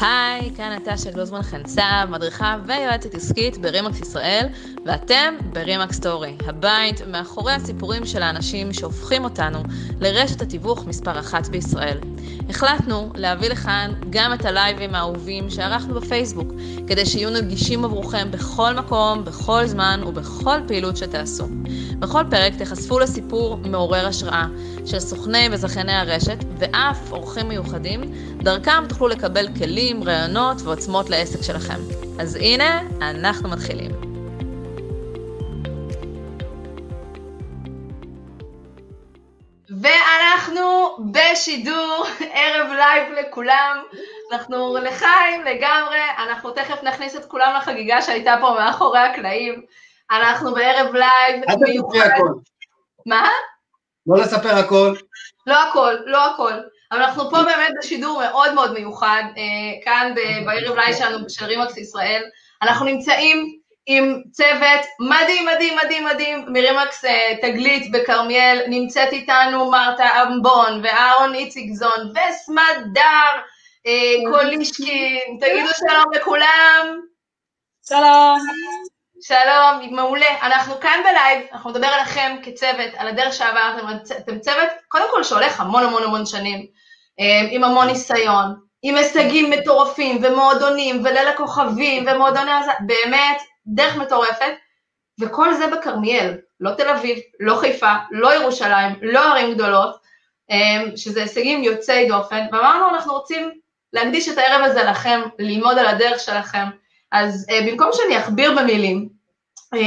היי, כאן נטשה גלוזמן חנצב, מדריכה ויועצת עסקית ברימקס ישראל, ואתם ברימקס סטורי, הבית מאחורי הסיפורים של האנשים שהופכים אותנו לרשת התיווך מספר אחת בישראל. החלטנו להביא לכאן גם את הלייבים האהובים שערכנו בפייסבוק, כדי שיהיו נגישים עבורכם בכל מקום, בכל זמן ובכל פעילות שתעשו. בכל פרק תחשפו לסיפור מעורר השראה של סוכני וזכייני הרשת, ואף אורחים מיוחדים, דרכם תוכלו לקבל כלים, רעיונות ועוצמות לעסק שלכם. אז הנה, אנחנו מתחילים. ואנחנו בשידור, ערב live לכולם. אנחנו לחיים לגמרי, אנחנו תכף נכניס את כולם לחגיגה שהייתה פה מאחורי הקלעים. אנחנו בערב live מיוחד. אל תספרי הכל. מה? לא לספר הכל. לא הכל, לא הכל. אבל אנחנו פה באמת בשידור מאוד מאוד מיוחד, אה, כאן בערב live שלנו של רימקס ישראל. אנחנו נמצאים עם צוות מדהים, מדהים, מדהים, מדהים, מרימקס אה, תגלית בכרמיאל, נמצאת איתנו מרתה אמבון ואהרון איציגזון וסמדר אה, קולישקין, תגידו שלום לכולם. שלום. שלום, מעולה. אנחנו כאן בלייב, אנחנו נדבר עליכם כצוות, על הדרך שעברתם, אתם צוות, קודם כל שהולך המון המון המון שנים, אה, עם המון ניסיון, עם הישגים מטורפים ומועדונים וליל הכוכבים ומועדוני הזה, באמת דרך מטורפת, וכל זה בכרמיאל, לא תל אביב, לא חיפה, לא ירושלים, לא ערים גדולות, אה, שזה הישגים יוצאי דופן, ואמרנו אנחנו רוצים להקדיש את הערב הזה לכם, ללמוד על הדרך שלכם, אז uh, במקום שאני אכביר במילים, uh,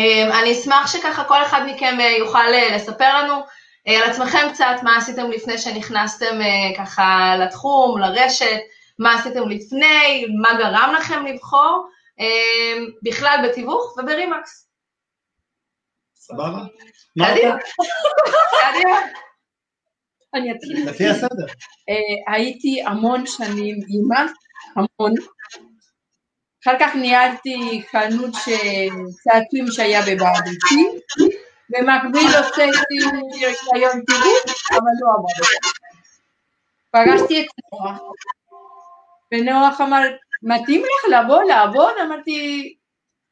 אני אשמח שככה כל אחד מכם uh, יוכל uh, לספר לנו uh, על עצמכם קצת, מה עשיתם לפני שנכנסתם uh, ככה לתחום, לרשת, מה עשיתם לפני, מה גרם לכם לבחור, uh, בכלל בתיווך וברימקס. סבבה? קדימה. קדימה. אני אתחיל. לפי הסדר. הייתי המון שנים אימא, המון. אחר כך ניהלתי חנות צעצועים שהיה בבעלותי, במקביל הוצאתי רישיון תיווך, אבל לא עבדתי. פגשתי את נוח, ונוח אמר, מתאים לך לבוא לעבוד? אמרתי,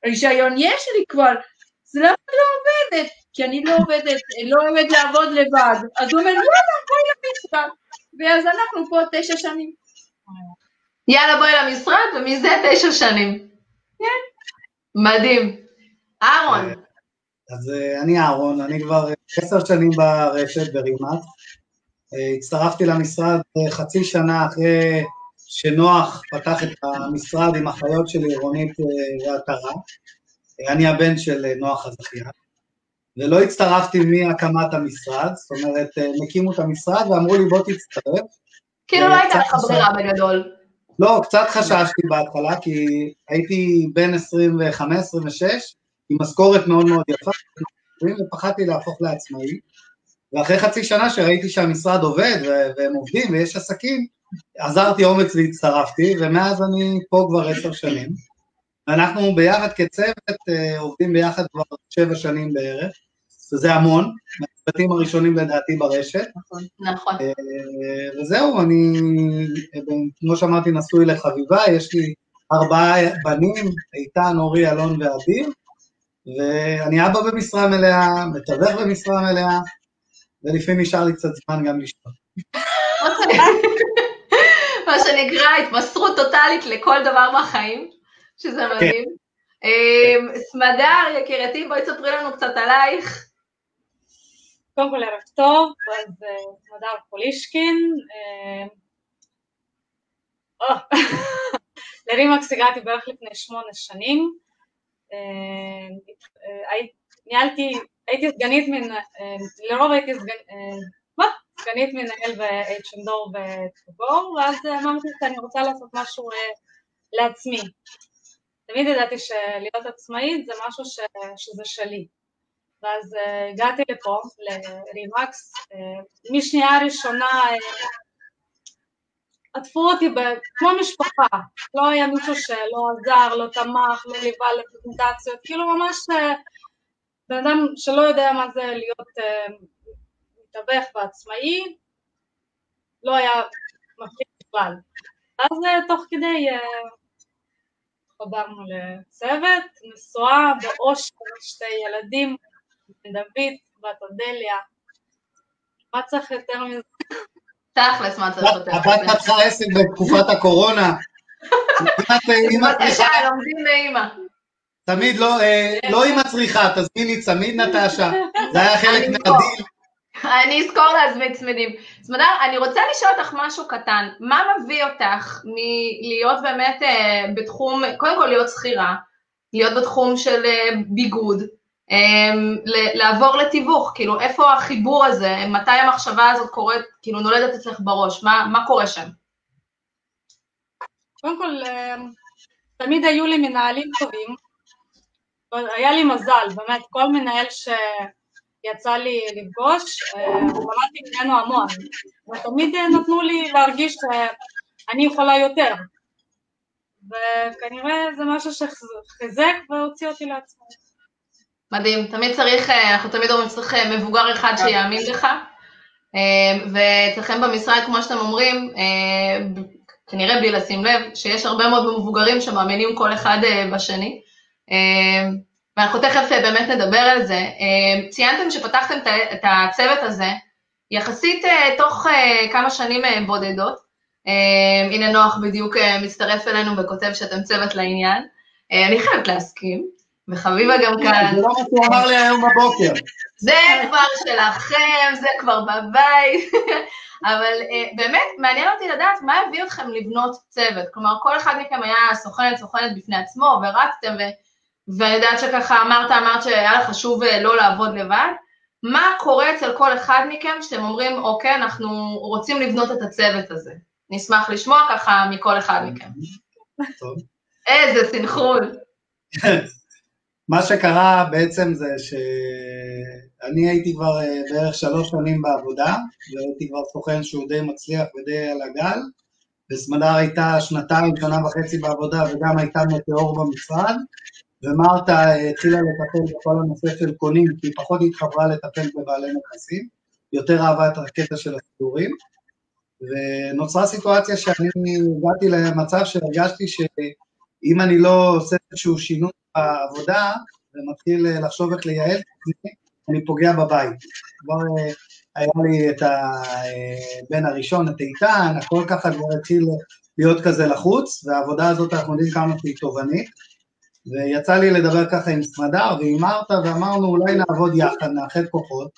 רישיון יש לי כבר, אז למה לא עובדת? כי אני לא עובדת, לא אוהבת לעבוד לבד. אז הוא אומר, יאללה, בואי למשרד. ואז אנחנו פה תשע שנים. יאללה בואי למשרד, ומזה תשע שנים. מדהים. אהרון. אז אה, אני אהרון, אני כבר עשר שנים ברשת ברימת. אה, הצטרפתי למשרד אה, חצי שנה אחרי שנוח פתח את המשרד עם אחיות שלי, רונית ועטרה. אני הבן של נוח הזכיין. ולא הצטרפתי מהקמת המשרד, זאת אומרת, הם הקימו את המשרד ואמרו לי בוא תצטרף. כאילו לא הייתה לך ברירה בגדול. לא, קצת חששתי בהתחלה, כי הייתי בן 25-26, עם משכורת מאוד מאוד יפה, ופחדתי להפוך לעצמאי. ואחרי חצי שנה שראיתי שהמשרד עובד, והם עובדים ויש עסקים, עזרתי אומץ והצטרפתי, ומאז אני פה כבר עשר שנים. ואנחנו ביחד כצוות אה, עובדים ביחד כבר שבע שנים בערך, וזה המון, מהצוותים הראשונים לדעתי ברשת. נכון, נכון. אה, וזהו, אני, כמו שאמרתי, נשוי לחביבה, יש לי ארבעה בנים, איתן, אורי, אלון ואדיר, ואני אבא במשרה מלאה, מתווך במשרה מלאה, ולפעמים נשאר לי קצת זמן גם לשתות. מה שנקרא התמסרות טוטאלית לכל דבר בחיים, שזה כן. מדהים. אה, סמדר, יקירתי, בואי תספרי לנו קצת עלייך. קודם כל ערב טוב, אז סמדר אה, פולישקין. אה, לרימקס הגעתי בערך לפני שמונה שנים. אה, ניהלתי, הייתי סגנית, לרוב הייתי סגנית מנהל ב-H&O וטבור, ואז אמרתי שאני רוצה לעשות משהו לעצמי. תמיד ידעתי שלהיות עצמאית זה משהו שזה שלי. ואז uh, הגעתי לפה, לרימקס, uh, משנייה הראשונה uh, עטפו אותי כמו משפחה, לא היה מישהו שלא עזר, לא תמך, לא ליווה לפרזנטציות, כאילו ממש בן אדם שלא יודע מה זה להיות מתווך ועצמאי, לא היה מפחיד בכלל. אז אה, תוך כדי חברנו לצוות, נשואה באושר, שתי ילדים, דוד, בת אודליה. מה צריך יותר מזה? תכלס, מה צריך יותר מזה? הבת פתחה עסק בתקופת הקורונה. בבקשה, לומדים לאימא. תמיד לא, אה, לא אימא צריכה, תזמיני צמיד נטשה, זה היה חלק מהדיל. אני אזכור להזמין צמידים. סמדר, אני רוצה לשאול אותך משהו קטן. מה מביא אותך מלהיות באמת אה, בתחום, קודם כל להיות שכירה, להיות בתחום של אה, ביגוד, לעבור לתיווך, כאילו איפה החיבור הזה, מתי המחשבה הזאת קורית, כאילו נולדת אצלך בראש, מה, מה קורה שם? קודם כל, תמיד היו לי מנהלים טובים, היה לי מזל, באמת, כל מנהל שיצא לי לפגוש, אה, למדתי ממנו המון, ותמיד נתנו לי להרגיש שאני יכולה יותר, וכנראה זה משהו שחיזק והוציא אותי לעצמי. מדהים, תמיד צריך, אה, אנחנו תמיד אומרים שצריך אה, מבוגר אחד שיאמין לך, ואצלכם במשרד, כמו שאתם אומרים, כנראה בלי לשים לב, שיש הרבה מאוד מבוגרים שמאמינים כל אחד בשני. ואנחנו תכף אה, באמת נדבר על זה. ציינתם שפתחתם את הצוות הזה יחסית אה, תוך אה, כמה שנים בודדות. הנה נוח בדיוק מצטרף אלינו וכותב שאתם צוות לעניין. אני חייבת להסכים, וחביבה גם כאן. זה לא מה שהוא אמר לי היום בבוקר. זה כבר שלכם, זה כבר בבית. אבל באמת מעניין אותי לדעת מה הביא אתכם לבנות צוות. כלומר, כל אחד מכם היה סוכנת, סוכנת בפני עצמו, ורצתם, ואני יודעת שככה אמרת, אמרת שהיה לך חשוב אה, לא לעבוד לבד. מה קורה אצל כל אחד מכם שאתם אומרים, אוקיי, אנחנו רוצים לבנות את הצוות הזה? נשמח לשמוע ככה מכל אחד מכם. איזה סנכרון. מה שקרה בעצם זה שאני הייתי כבר אה, בערך שלוש שנים בעבודה, והייתי כבר סוכן שהוא די מצליח ודי על הגל, וסמדר הייתה שנתיים, שנה וחצי בעבודה וגם הייתה מטאור במשרד, ומרתה התחילה לטפל בכל הנושא של קונים, כי היא פחות התחברה לטפל בבעלי נכסים, יותר אהבה את הקטע של הסידורים, ונוצרה סיטואציה שאני הגעתי למצב שהרגשתי שאם אני לא עושה איזשהו שינוי בעבודה, ומתחיל לחשוב איך לייעל אני פוגע בבית. כבר אה, היה לי את הבן הראשון, את איתן, הכל ככה כבר התחיל להיות כזה לחוץ, והעבודה הזאת אנחנו יודעים כמה שהיא תובענית. ויצא לי לדבר ככה עם סמדר ועם מרתה, ואמרנו אולי נעבוד יחד, נאחד כוחות,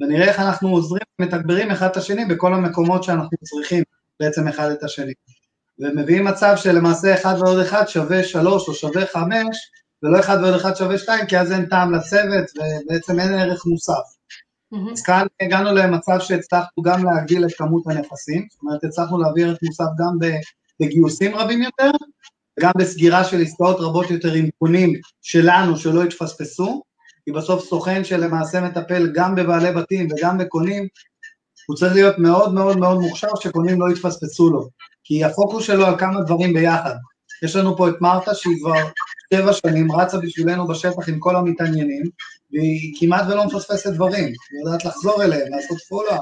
ונראה איך אנחנו עוזרים ומתגברים אחד את השני בכל המקומות שאנחנו צריכים בעצם אחד את השני. ומביאים מצב שלמעשה אחד ועוד אחד שווה שלוש או שווה חמש, ולא אחד ועוד אחד שווה שתיים, כי אז אין טעם לצוות ובעצם אין ערך מוסף. Mm-hmm. אז כאן הגענו למצב שהצלחנו גם להגדיל את כמות הנכסים, זאת אומרת הצלחנו להעביר את מוסף גם בגיוסים רבים יותר, וגם בסגירה של עסקאות רבות יותר עם קונים שלנו שלא יתפספסו, כי בסוף סוכן שלמעשה מטפל גם בבעלי בתים וגם בקונים, הוא צריך להיות מאוד מאוד מאוד מוכשר שקונים לא יתפספסו לו, כי הפוקוס שלו על כמה דברים ביחד. יש לנו פה את מרתה שהיא כבר שבע שנים רצה בשבילנו בשטח עם כל המתעניינים, והיא כמעט ולא מפספסת דברים, היא יודעת לחזור אליהם, לעשות פולו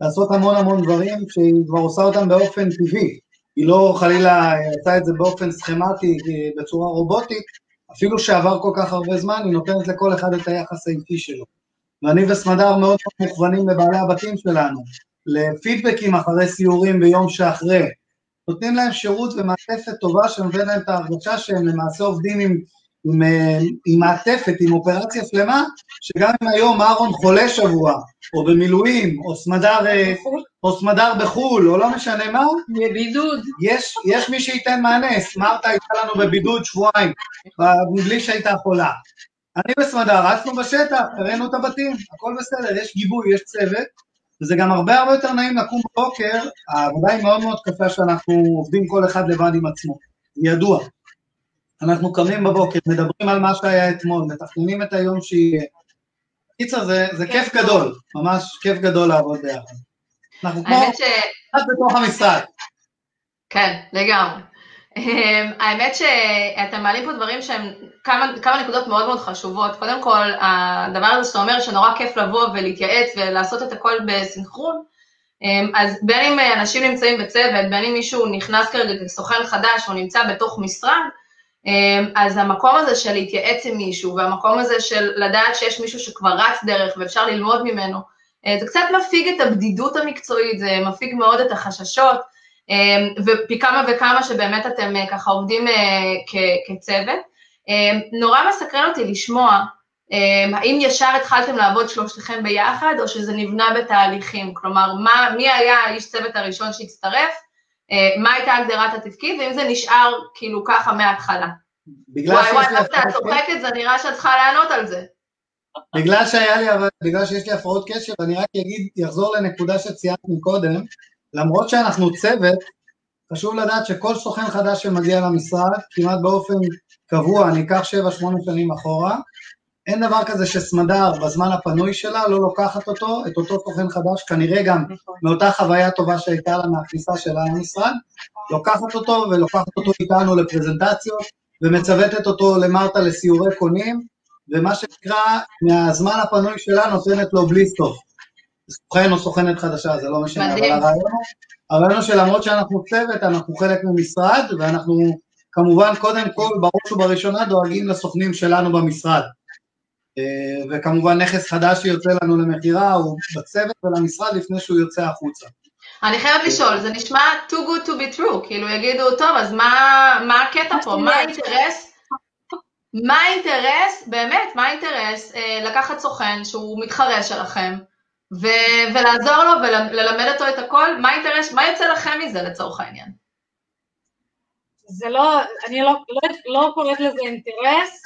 לעשות המון המון דברים שהיא כבר עושה אותם באופן טבעי. היא לא חלילה עושה את זה באופן סכמטי, בצורה רובוטית, אפילו שעבר כל כך הרבה זמן, היא נותנת לכל אחד את היחס האיטי שלו. ואני וסמדר מאוד מוכוונים לבעלי הבתים שלנו, לפידבקים אחרי סיורים ביום שאחרי. נותנים להם שירות ומעטפת טובה שנותן להם את ההרגשה שהם למעשה עובדים עם עם, אה, עם מעטפת, עם אופרציה שלמה, שגם אם היום אהרון חולה שבוע, או במילואים, או סמדר, אה, או סמדר בחו"ל, או לא משנה מה, בבידוד. יש, יש מי שייתן מענה, סמרטה הייתה לנו בבידוד שבועיים, מבלי שהייתה חולה. אני וסמדר רצנו בשטח, הראינו את הבתים, הכל בסדר, יש גיבוי, יש צוות, וזה גם הרבה הרבה יותר נעים לקום בבוקר, העבודה היא מאוד מאוד קשה שאנחנו עובדים כל אחד לבד עם עצמו, ידוע. אנחנו קמים בבוקר, מדברים על מה שהיה אתמול, מתכננים את היום שיהיה. קיצר, זה, זה כיף גדול, ממש כיף גדול לעבוד ביחד. אנחנו כמו... ש... בתוך המשרד. כן, לגמרי. אמ, האמת שאתם מעלים פה דברים שהם כמה, כמה נקודות מאוד מאוד חשובות. קודם כל, הדבר הזה שאתה אומר שנורא כיף לבוא ולהתייעץ ולעשות את הכל בסנכרון, אמ, אז בין אם אנשים נמצאים בצוות, בין אם מישהו נכנס כרגע כסוכן חדש או נמצא בתוך משרד, אמ, אז המקום הזה של להתייעץ עם מישהו, והמקום הזה של לדעת שיש מישהו שכבר רץ דרך ואפשר ללמוד ממנו, אה, זה קצת מפיג את הבדידות המקצועית, זה מפיג מאוד את החששות, ופי כמה וכמה שבאמת אתם אה, ככה עובדים אה, כצוות. נורא מסקרן אותי לשמוע, האם ישר התחלתם לעבוד שלושתכם ביחד, או שזה נבנה בתהליכים? כלומר, מה, מי היה האיש צוות הראשון שהצטרף, מה הייתה הגדרת התפקיד, ואם זה נשאר כאילו ככה מההתחלה. וואי וואי, את צוחקת, זה נראה שאת צריכה לענות על זה. בגלל שהיה לי, אבל בגלל שיש לי הפרעות קשב, אני רק אגיד, אחזור לנקודה שציינתי קודם, למרות שאנחנו צוות, חשוב לדעת שכל סוכן חדש שמגיע למשרד, כמעט באופן קבוע, אני אקח 7-8 שנים אחורה, אין דבר כזה שסמדר בזמן הפנוי שלה לא לוקחת אותו, את אותו סוכן חדש, כנראה גם נכון. מאותה חוויה טובה שהייתה לה מהכניסה שלה למשרד, לוקחת אותו ולוקחת אותו איתנו לפרזנטציות, ומצוותת אותו למטה לסיורי קונים, ומה שנקרא, מהזמן הפנוי שלה נותנת לו בלי סטוף. סוכן או סוכנת חדשה, זה לא משנה, אבל הרעיון הוא, הרעיון הוא שלמרות שאנחנו צוות, אנחנו חלק ממשרד, ואנחנו כמובן קודם כל, בראש ובראשונה, דואגים לסוכנים שלנו במשרד. אה, וכמובן נכס חדש שיוצא לנו למכירה הוא בצוות ולמשרד לפני שהוא יוצא החוצה. אני חייבת לשאול, זה נשמע too good to be true, כאילו יגידו, טוב, אז מה, מה הקטע פה, מה האינטרס, מה האינטרס, באמת, מה האינטרס אה, לקחת סוכן שהוא מתחרה שלכם, ו- ולעזור לו וללמד אותו את הכל, מה האינטרס, מה יוצא לכם מזה לצורך העניין? זה לא, אני לא, לא, לא קוראת לזה אינטרס,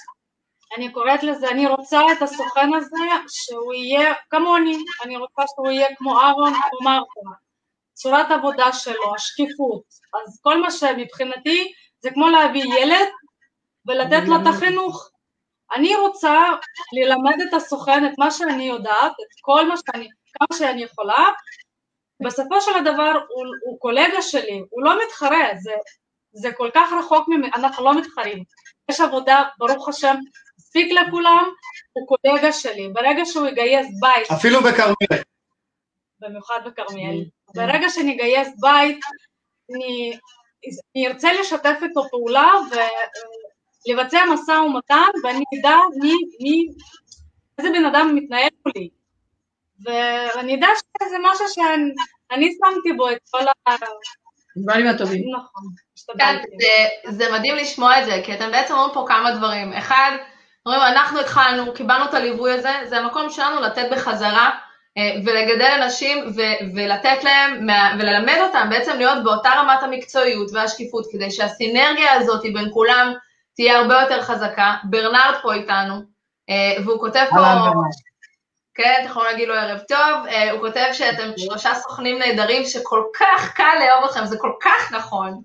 אני קוראת לזה, אני רוצה את הסוכן הזה שהוא יהיה כמוני, אני רוצה שהוא יהיה כמו אהרון, כמו מרקו, צורת עבודה שלו, השקיפות, אז כל מה שמבחינתי זה כמו להביא ילד ולתת לו את החינוך. אני רוצה ללמד את הסוכן את מה שאני יודעת, את כל מה שאני, כמה שאני יכולה, בסופו של הדבר הוא, הוא קולגה שלי, הוא לא מתחרה, זה, זה כל כך רחוק ממנו, אנחנו לא מתחרים. יש עבודה, ברוך השם, מספיק לכולם, הוא קולגה שלי. ברגע שהוא יגייס בית... אפילו בכרמיאל. במיוחד בכרמיאל. כן. ברגע שנגייס בית, אני, אני ארצה לשתף איתו פעולה ולבצע משא ומתן, ואני אדע מי, מי, איזה בן אדם מתנהל מולי. ואני אדע שזה משהו שאני שמתי בו את כל ה... דברים הטובים. נכון, השתדלתי. זה, זה מדהים לשמוע את זה, כי אתם בעצם אומרים פה כמה דברים. אחד, אומרים, אנחנו התחלנו, קיבלנו את הליווי הזה, זה המקום שלנו לתת בחזרה אה, ולגדל אנשים ו- ולתת להם וללמד אותם בעצם להיות באותה רמת המקצועיות והשקיפות, כדי שהסינרגיה הזאת בין כולם תהיה הרבה יותר חזקה. ברנרד פה איתנו, אה, והוא כותב פה... כן, אתה יכול להגיד לו ערב טוב, אה, הוא כותב שאתם שלושה סוכנים נהדרים שכל כך קל לאהוב אתכם, זה כל כך נכון.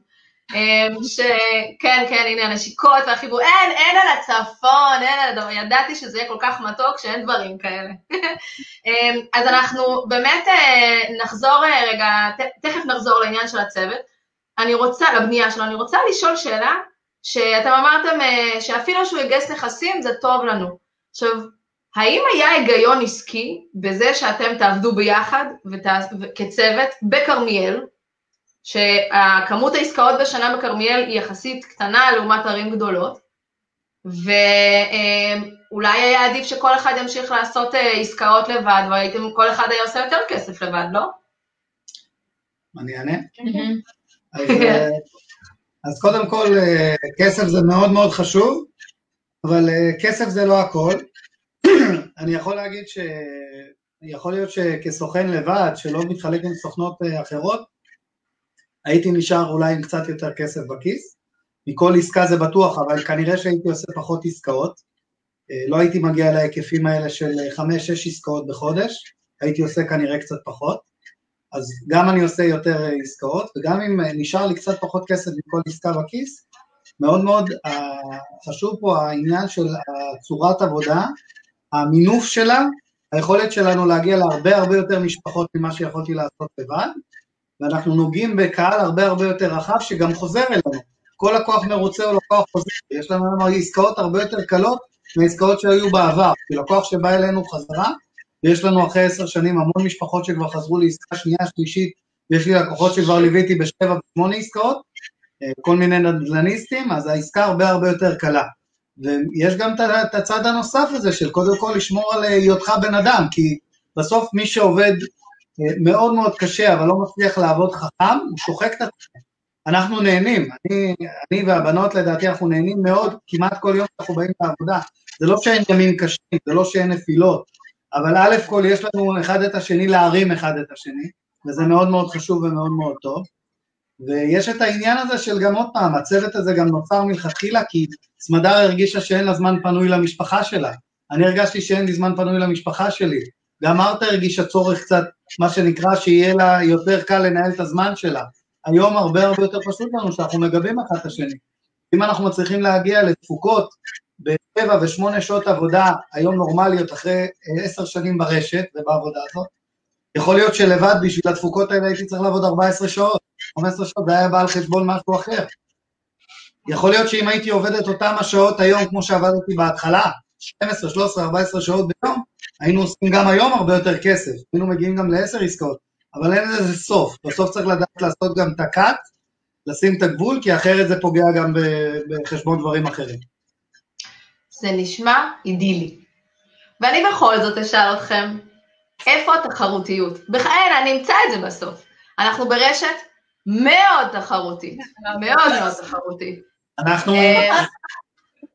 אמ, שכן, כן, הנה הנשיקות והחיבור, אין, אין על הצפון, אין על הדבר, ידעתי שזה יהיה כל כך מתוק שאין דברים כאלה. אז אנחנו באמת אה, נחזור אה, רגע, תכף נחזור לעניין של הצוות. אני רוצה, לבנייה שלו, אני רוצה לשאול שאלה, שאתם אמרתם אה, שאפילו שהוא יגייס נכסים זה טוב לנו. עכשיו, האם היה היגיון עסקי בזה שאתם תעבדו ביחד כצוות בכרמיאל, שהכמות העסקאות בשנה בכרמיאל היא יחסית קטנה לעומת ערים גדולות, ואולי היה עדיף שכל אחד ימשיך לעשות אה, עסקאות לבד, והייתם, כל אחד היה עושה יותר כסף לבד, לא? אני אענה? אז, אה, אז קודם כל, אה, כסף זה מאוד מאוד חשוב, אבל כסף זה לא הכל. אני יכול להגיד שיכול להיות שכסוכן לבד, שלא מתחלק עם סוכנות אחרות, הייתי נשאר אולי עם קצת יותר כסף בכיס, מכל עסקה זה בטוח, אבל כנראה שהייתי עושה פחות עסקאות, אה, לא הייתי מגיע להיקפים האלה של 5-6 עסקאות בחודש, הייתי עושה כנראה קצת פחות, אז גם אני עושה יותר אה, עסקאות, וגם אם אה, נשאר לי קצת פחות כסף מכל עסקה בכיס, מאוד מאוד חשוב פה העניין של צורת עבודה, המינוף שלה, היכולת שלנו להגיע להרבה הרבה יותר משפחות ממה שיכולתי לעשות לבד, ואנחנו נוגעים בקהל הרבה הרבה יותר רחב שגם חוזר אלינו. כל לקוח מרוצה או לקוח חוזר, יש לנו עסקאות הרבה יותר קלות מהעסקאות שהיו בעבר, כי לקוח שבא אלינו חזרה, ויש לנו אחרי עשר שנים המון משפחות שכבר חזרו לעסקה שנייה, שלישית, ויש לי לקוחות שכבר ליוויתי בשבע ושמונה עסקאות, אה, כל מיני נדל"ניסטים, אז העסקה הרבה הרבה יותר קלה. ויש גם את הצד הנוסף הזה של קודם כל לשמור על היותך בן אדם, כי בסוף מי שעובד אה, מאוד מאוד קשה אבל לא מצליח לעבוד חכם, הוא שוחק את עצמו. אנחנו נהנים, אני, אני והבנות לדעתי אנחנו נהנים מאוד כמעט כל יום שאנחנו באים לעבודה. זה לא שאין ימים קשים, זה לא שאין נפילות, אבל א' כל יש לנו אחד את השני להרים אחד את השני, וזה מאוד מאוד חשוב ומאוד מאוד טוב. ויש את העניין הזה של גם עוד פעם, הצוות הזה גם נוצר מלכתחילה כי סמדר הרגישה שאין לה זמן פנוי למשפחה שלה. אני הרגשתי שאין לי זמן פנוי למשפחה שלי. גם מרתה הרגישה צורך קצת, מה שנקרא, שיהיה לה יותר קל לנהל את הזמן שלה. היום הרבה הרבה יותר פשוט לנו שאנחנו מגבים אחד את השני. אם אנחנו מצליחים להגיע לתפוקות בשבע ושמונה שעות עבודה היום נורמליות אחרי אה, עשר שנים ברשת ובעבודה הזאת, יכול להיות שלבד בשביל התפוקות האלה הייתי צריך לעבוד 14 שעות, 15 שעות, זה היה בא על חשבון משהו אחר. יכול להיות שאם הייתי עובד את אותם השעות היום כמו שעבדתי בהתחלה, 12, 13, 14 שעות ביום, היינו עושים גם היום הרבה יותר כסף, היינו מגיעים גם לעשר עסקאות, אבל אין לזה סוף, בסוף צריך לדעת לעשות גם את הקאט, לשים את הגבול, כי אחרת זה פוגע גם בחשבון דברים אחרים. זה נשמע אידילי. ואני בכל זאת אשאל אתכם, איפה התחרותיות? בכלל, אני אמצא את זה בסוף. אנחנו ברשת מאוד תחרותית, מאוד מאוד תחרותית. אנחנו, אה,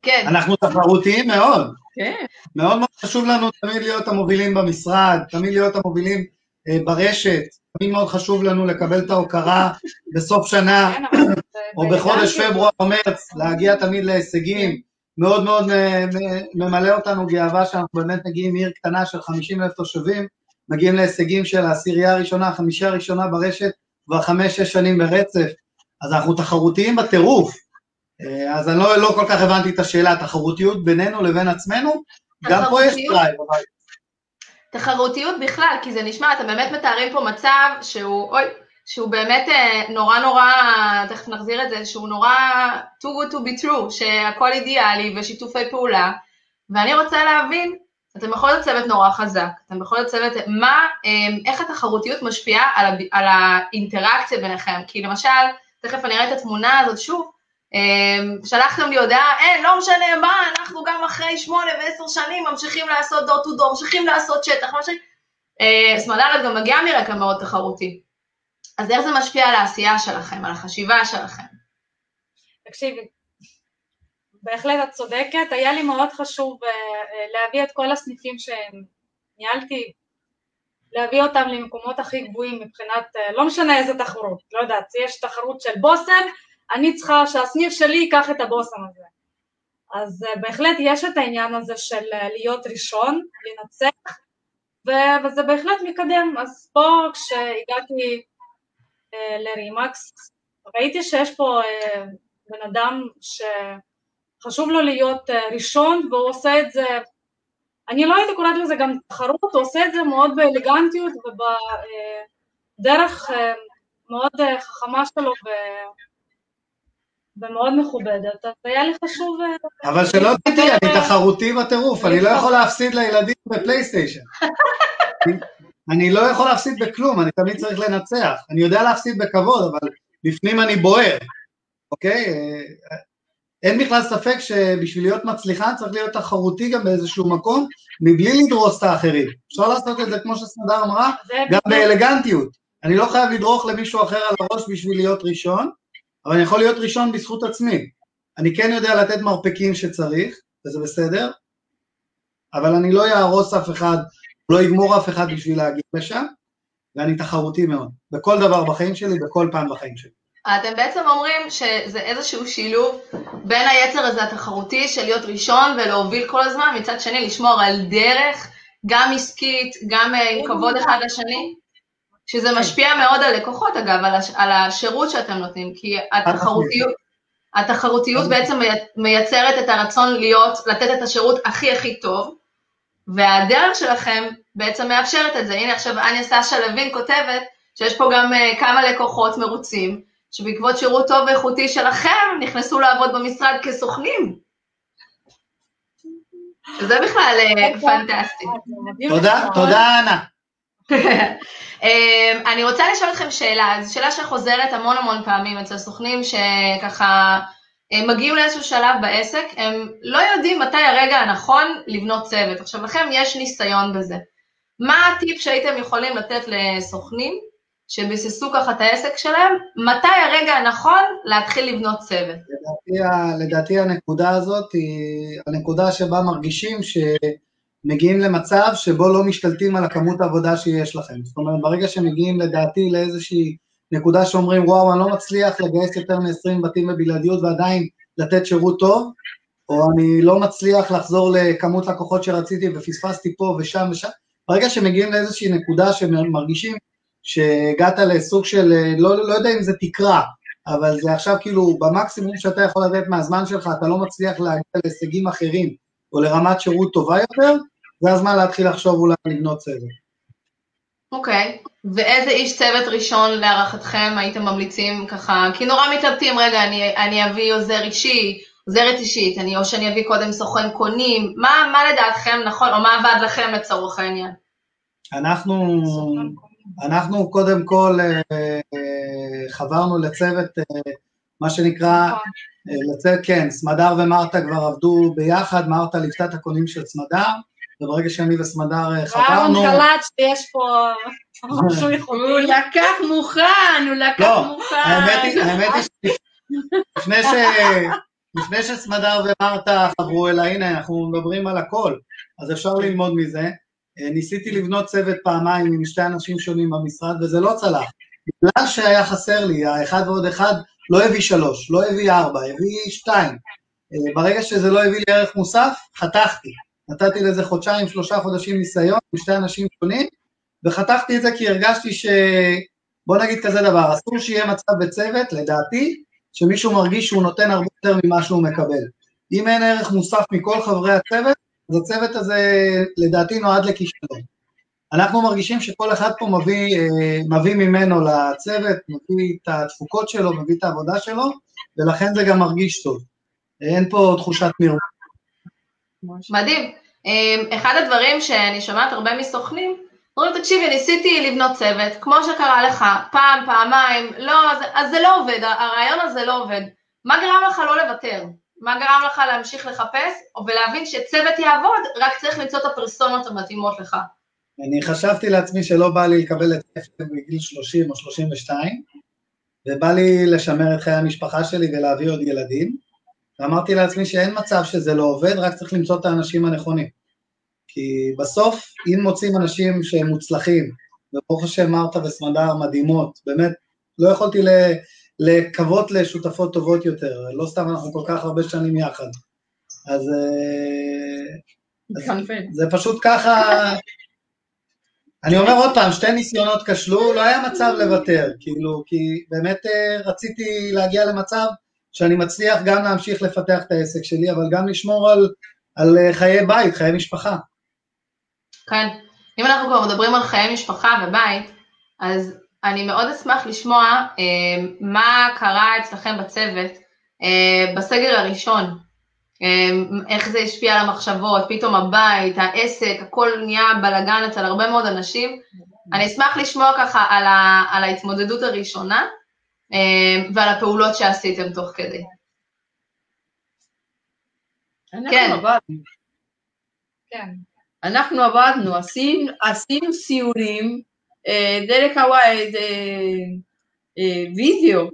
כן. אנחנו תחרותיים מאוד. כן. מאוד מאוד חשוב לנו תמיד להיות המובילים במשרד, תמיד להיות המובילים אה, ברשת, תמיד מאוד חשוב לנו לקבל את ההוקרה בסוף שנה, כן, או בחודש פברואר או מרץ, להגיע תמיד להישגים. מאוד מאוד ממלא אותנו גאווה שאנחנו באמת מגיעים מעיר קטנה של 50 אלף תושבים, מגיעים להישגים של העשירייה הראשונה, החמישייה הראשונה ברשת, כבר חמש-שש שנים ברצף, אז אנחנו תחרותיים בטירוף. אה, אז אני לא, לא כל כך הבנתי את השאלה, תחרותיות בינינו לבין עצמנו, גם פה יש tribe. תחרותיות בכלל, כי זה נשמע, אתם באמת מתארים פה מצב שהוא, אוי, שהוא באמת אה, נורא נורא, תכף נחזיר את זה, שהוא נורא too good to be true, שהכל אידיאלי ושיתופי פעולה, ואני רוצה להבין, אתם בכל זאת צוות נורא חזק, אתם בכל זאת צוות, מה, אה, איך התחרותיות משפיעה על, על האינטראקציה ביניכם, כי למשל, תכף אני אראה את התמונה הזאת שוב, אה, שלחתם לי הודעה, אין, לא משנה מה, אנחנו גם אחרי שמונה ועשר שנים ממשיכים לעשות דור טו דור, ממשיכים לעשות שטח, ממשיכים... סמדרת גם מגיעה מרקע מאוד תחרותי. אז איך זה משפיע על העשייה שלכם, על החשיבה שלכם? תקשיבי, בהחלט את צודקת, היה לי מאוד חשוב uh, להביא את כל הסניפים שניהלתי, להביא אותם למקומות הכי גבוהים מבחינת, uh, לא משנה איזה תחרות, לא יודעת, יש תחרות של בושם, אני צריכה שהסניף שלי ייקח את הבושם הזה. אז בהחלט יש את העניין הזה של להיות ראשון, לנצח, וזה בהחלט מקדם. אז פה כשהגעתי אה, לרימקס, ראיתי שיש פה אה, בן אדם שחשוב לו להיות אה, ראשון והוא עושה את זה, אני לא הייתי קוראת לזה גם תחרות, הוא עושה את זה מאוד באלגנטיות ובדרך מאוד חכמה שלו ו... ומאוד מכובדת, אז היה לי חשוב... אבל שלא תדעי, אני תחרותי בטירוף, אני לא יכול להפסיד לילדים בפלייסטיישן. אני לא יכול להפסיד בכלום, אני תמיד צריך לנצח. אני יודע להפסיד בכבוד, אבל בפנים אני בוער, אוקיי? אין בכלל ספק שבשביל להיות מצליחן צריך להיות תחרותי גם באיזשהו מקום, מבלי לדרוס את האחרים. אפשר לעשות את זה כמו שסמדר אמרה, גם באלגנטיות. אני לא חייב לדרוך למישהו אחר על הראש בשביל להיות ראשון, אבל אני יכול להיות ראשון בזכות עצמי. אני כן יודע לתת מרפקים שצריך, וזה בסדר, אבל אני לא יהרוס אף אחד לא יגמור אף אחד בשביל להגיע לשם, ואני תחרותי מאוד, בכל דבר בחיים שלי, בכל פעם בחיים שלי. אתם בעצם אומרים שזה איזשהו שילוב בין היצר הזה התחרותי של להיות ראשון ולהוביל כל הזמן, מצד שני לשמור על דרך, גם עסקית, גם אה, עם כבוד אחד לשני, שזה כן. משפיע מאוד על לקוחות אגב, על, הש, על השירות שאתם נותנים, כי התחרותיות, התחרותיות בעצם מייצרת את הרצון להיות, לתת את השירות הכי הכי טוב, והדרך שלכם בעצם מאפשרת את זה. הנה עכשיו אניה סשה לוין כותבת שיש פה גם uh, כמה לקוחות מרוצים, שבעקבות שירות טוב ואיכותי שלכם נכנסו לעבוד במשרד כסוכנים. זה בכלל אה, פנטסטי. תודה, תודה אנה. אמ, אני רוצה לשאול אתכם שאלה, זו שאלה שחוזרת המון המון פעמים אצל סוכנים שככה הם מגיעים לאיזשהו שלב בעסק, הם לא יודעים מתי הרגע הנכון לבנות צוות. עכשיו לכם יש ניסיון בזה. מה הטיפ שהייתם יכולים לתת לסוכנים שביססו ככה את העסק שלהם, מתי הרגע הנכון להתחיל לבנות צוות? לדעתי, לדעתי הנקודה הזאת היא הנקודה שבה מרגישים שמגיעים למצב שבו לא משתלטים על הכמות העבודה שיש לכם. זאת אומרת, ברגע שמגיעים לדעתי לאיזושהי נקודה שאומרים, וואו, אני לא מצליח לגייס יותר מ-20 בתים בבלעדיות ועדיין לתת שירות טוב, או אני לא מצליח לחזור לכמות לקוחות שרציתי ופספסתי פה ושם ושם, ברגע שמגיעים לאיזושהי נקודה שמרגישים שהגעת לסוג של, לא, לא יודע אם זה תקרה, אבל זה עכשיו כאילו במקסימום שאתה יכול לתת מהזמן שלך, אתה לא מצליח להגיע להישגים אחרים או לרמת שירות טובה יותר, זה הזמן להתחיל לחשוב אולי לבנות צוות. אוקיי, okay. ואיזה איש צוות ראשון להערכתכם הייתם ממליצים ככה, כי נורא מתלבטים, רגע, אני, אני אביא עוזר אישי, עוזרת אישית, אני, או שאני אביא קודם סוכן קונים, מה, מה לדעתכם נכון, או מה עבד לכם לצורך העניין? אנחנו, אנחנו קודם כל אה, חברנו לצוות, אה, מה שנקרא, נכון. אה, לצוות, כן, סמדר ומרתה כבר עבדו ביחד, מרתה ליוותה את הקונים של סמדר, וברגע שאני וסמדר חברנו... וואו, קלט שיש פה. הוא לקח מוכן, הוא לקח לא, מוכן. האמת היא לפני שסמדר ומרתה חברו אליי, הנה, אנחנו מדברים על הכל, אז אפשר ללמוד מזה. אה, ניסיתי לבנות צוות פעמיים עם שתי אנשים שונים במשרד, וזה לא צלח. בגלל שהיה חסר לי, האחד ועוד אחד לא הביא שלוש, לא הביא ארבע, הביא שתיים. אה, ברגע שזה לא הביא לי ערך מוסף, חתכתי. נתתי לזה חודשיים, שלושה חודשים ניסיון עם שתי אנשים שונים, וחתכתי את זה כי הרגשתי ש... בוא נגיד כזה דבר, אסור שיהיה מצב בצוות, לדעתי, שמישהו מרגיש שהוא נותן הרבה יותר ממה שהוא מקבל. אם אין ערך מוסף מכל חברי הצוות, אז הצוות הזה לדעתי נועד לכישלון. אנחנו מרגישים שכל אחד פה מביא, אה, מביא ממנו לצוות, מביא את התפוקות שלו, מביא את העבודה שלו, ולכן זה גם מרגיש טוב. אין פה תחושת מרמה. מדהים. אה, אחד הדברים שאני שומעת הרבה מסוכנים, אומרים, תקשיבי, ניסיתי לבנות צוות, כמו שקרה לך, פעם, פעמיים, לא, אז זה לא עובד, הרעיון הזה לא עובד. מה גרם לך לא לוותר? מה גרם לך להמשיך לחפש, ולהבין שצוות יעבוד, רק צריך למצוא את הפרסונות המתאימות לך. אני חשבתי לעצמי שלא בא לי לקבל את אפל בגיל 30 או 32, ובא לי לשמר את חיי המשפחה שלי ולהביא עוד ילדים, ואמרתי לעצמי שאין מצב שזה לא עובד, רק צריך למצוא את האנשים הנכונים. כי בסוף, אם מוצאים אנשים שהם מוצלחים, וברוך השם מרתה וסמדר מדהימות, באמת, לא יכולתי לקוות לשותפות טובות יותר, לא סתם אנחנו כל כך הרבה שנים יחד. אז, אה, אז זה פשוט ככה, אני אומר עוד פעם, שתי ניסיונות כשלו, לא היה מצב לוותר, כאילו, כי באמת אה, רציתי להגיע למצב שאני מצליח גם להמשיך לפתח את העסק שלי, אבל גם לשמור על, על אה, חיי בית, חיי משפחה. כן, אם אנחנו כבר מדברים על חיי משפחה ובית, אז אני מאוד אשמח לשמוע אה, מה קרה אצלכם בצוות אה, בסגר הראשון, אה, איך זה השפיע על המחשבות, פתאום הבית, העסק, הכל נהיה בלאגן אצל הרבה מאוד אנשים. אני אשמח לשמוע ככה על, ה, על ההתמודדות הראשונה אה, ועל הפעולות שעשיתם תוך כדי. כן. כן. אנחנו עבדנו, עשינו, עשינו סיורים אה, דרך הוואי, אה, וידאו.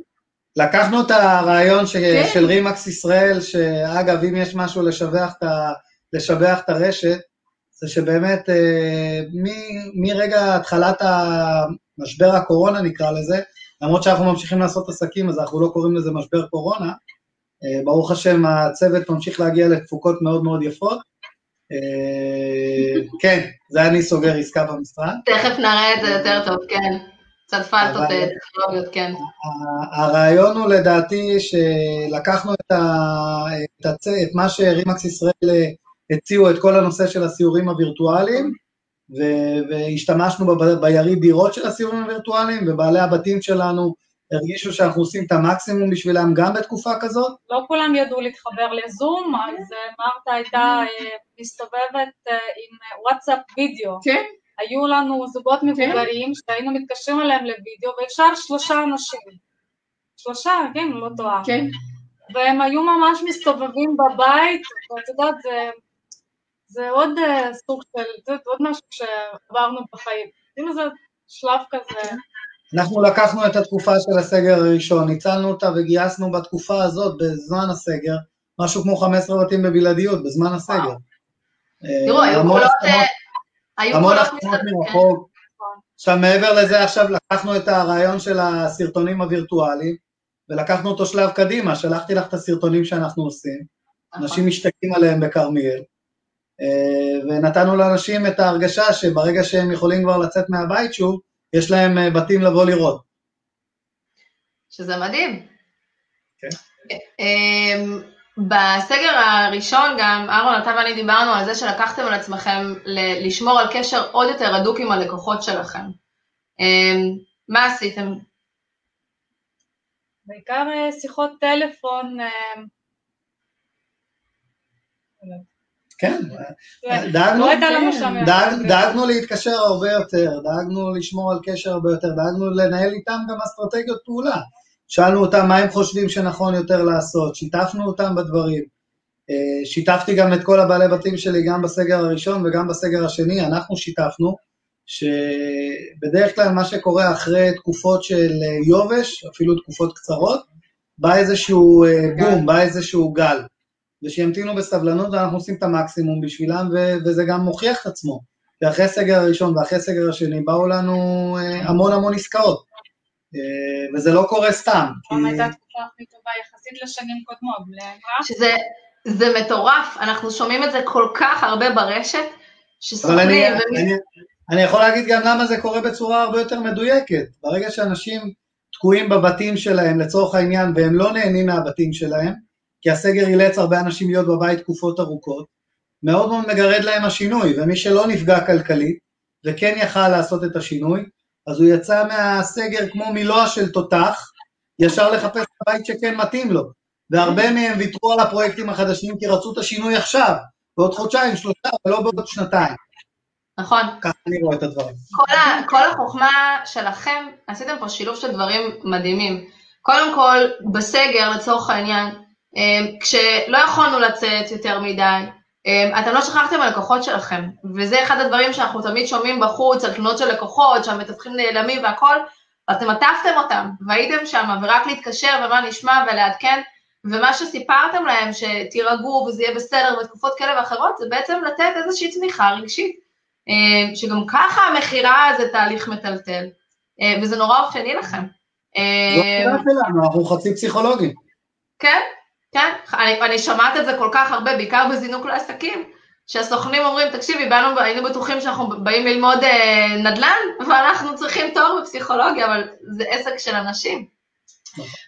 לקחנו את הרעיון ש... כן. של רימקס ישראל, שאגב, אם יש משהו לשבח את, ה... לשבח את הרשת, זה שבאמת אה, מ... מרגע התחלת המשבר הקורונה נקרא לזה, למרות שאנחנו ממשיכים לעשות עסקים אז אנחנו לא קוראים לזה משבר קורונה, ברוך השם הצוות ממשיך להגיע לתפוקות מאוד מאוד יפות, אה, כן, זה אני סוגר עסקה במשרד. תכף נראה את זה יותר טוב, כן. קצת פלטות טכנולוגיות, כן. הרעיון הוא לדעתי שלקחנו את, ה, את, הצ... את מה שרימקס ישראל אה, הציעו, את כל הנושא של הסיורים הווירטואליים, ו... והשתמשנו ב... ביריד דירות של הסיורים הווירטואליים, ובעלי הבתים שלנו הרגישו שאנחנו עושים את המקסימום בשבילם גם בתקופה כזאת? לא כולם ידעו להתחבר לזום, אז מרתה הייתה מסתובבת עם וואטסאפ וידאו. כן. היו לנו זוגות מבוגרים כן. שהיינו מתקשרים אליהם לוידאו, ואפשר שלושה אנשים. שלושה, כן, לא טועה. כן. והם היו ממש מסתובבים בבית, ואת יודעת, זה, זה עוד סוג של, זה עוד משהו שעברנו בחיים. כאילו זה שלב כזה. אנחנו לקחנו את התקופה של הסגר הראשון, ניצלנו אותה וגייסנו בתקופה הזאת, בזמן הסגר, משהו כמו 15 בתים בבלעדיות, בזמן הסגר. תראו, היו קולות... המון הסכמות מרחוק. עכשיו מעבר לזה עכשיו לקחנו את הרעיון של הסרטונים הווירטואליים ולקחנו אותו שלב קדימה, שלחתי לך את הסרטונים שאנחנו עושים, נכון. אנשים משתקים עליהם בכרמיאל, אה, ונתנו לאנשים את ההרגשה שברגע שהם יכולים כבר לצאת מהבית שוב, יש להם אה, בתים לבוא לראות. שזה מדהים. כן. אמ, בסגר הראשון גם, אהרון, אתה ואני דיברנו על זה שלקחתם על עצמכם לשמור על קשר עוד יותר הדוק עם הלקוחות שלכם. אמ, מה עשיתם? בעיקר אה, שיחות טלפון. אה, כן, דאגנו, דאגנו להתקשר הרבה יותר, דאגנו לשמור על קשר הרבה יותר, דאגנו לנהל איתם גם אסטרטגיות פעולה. שאלנו אותם מה הם חושבים שנכון יותר לעשות, שיתפנו אותם בדברים. אה, שיתפתי גם את כל הבעלי בתים שלי גם בסגר הראשון וגם בסגר השני, אנחנו שיתפנו, שבדרך כלל מה שקורה אחרי תקופות של אה, יובש, אפילו תקופות קצרות, בא איזשהו אה, בום, בא איזשהו גל. ושימתינו בסבלנות ואנחנו עושים את המקסימום בשבילם, ו- וזה גם מוכיח את עצמו. ואחרי הסגר הראשון ואחרי הסגר השני באו לנו המון המון עסקאות. אה, וזה לא קורה סתם. פעם הייתה התקופה הכי טובה יחסית לשנים קודמות, שזה זה מטורף, אנחנו שומעים את זה כל כך הרבה ברשת, שסוכנים... אני, אני יכול להגיד גם למה זה קורה בצורה הרבה יותר מדויקת. ברגע שאנשים תקועים בבתים שלהם לצורך העניין והם לא נהנים מהבתים שלהם, כי הסגר אילץ הרבה אנשים להיות בבית תקופות ארוכות, מאוד מאוד מגרד להם השינוי, ומי שלא נפגע כלכלית וכן יכל לעשות את השינוי, אז הוא יצא מהסגר כמו מילוע של תותח, ישר לחפש את הבית שכן מתאים לו. והרבה מהם ויתרו על הפרויקטים החדשים כי רצו את השינוי עכשיו, בעוד חודשיים, שלושה, ולא בעוד שנתיים. נכון. ככה אני רואה את הדברים. כל, ה, כל החוכמה שלכם, עשיתם פה שילוב של דברים מדהימים. קודם כל, בסגר, לצורך העניין, כשלא יכולנו לצאת יותר מדי, אמ, אתם לא שכחתם הלקוחות שלכם, וזה אחד הדברים שאנחנו תמיד שומעים בחוץ, על תלונות של לקוחות, שהמתווכים נעלמים והכל, אתם עטפתם אותם, והייתם שם, ורק להתקשר ומה נשמע ולעדכן, ומה שסיפרתם להם, שתירגעו וזה יהיה בסדר בתקופות כאלה ואחרות, זה בעצם לתת איזושהי תמיכה רגשית, אמ, שגם ככה המכירה זה תהליך מטלטל, אמ, וזה נורא אופייני לכם. לא שלנו, אנחנו חצי פסיכולוגים. כן, כן, אני, אני שומעת את זה כל כך הרבה, בעיקר בזינוק לעסקים, שהסוכנים אומרים, תקשיבי, באנו, היינו בטוחים שאנחנו באים ללמוד אה, נדל"ן, ואנחנו צריכים תואר בפסיכולוגיה, אבל זה עסק של אנשים.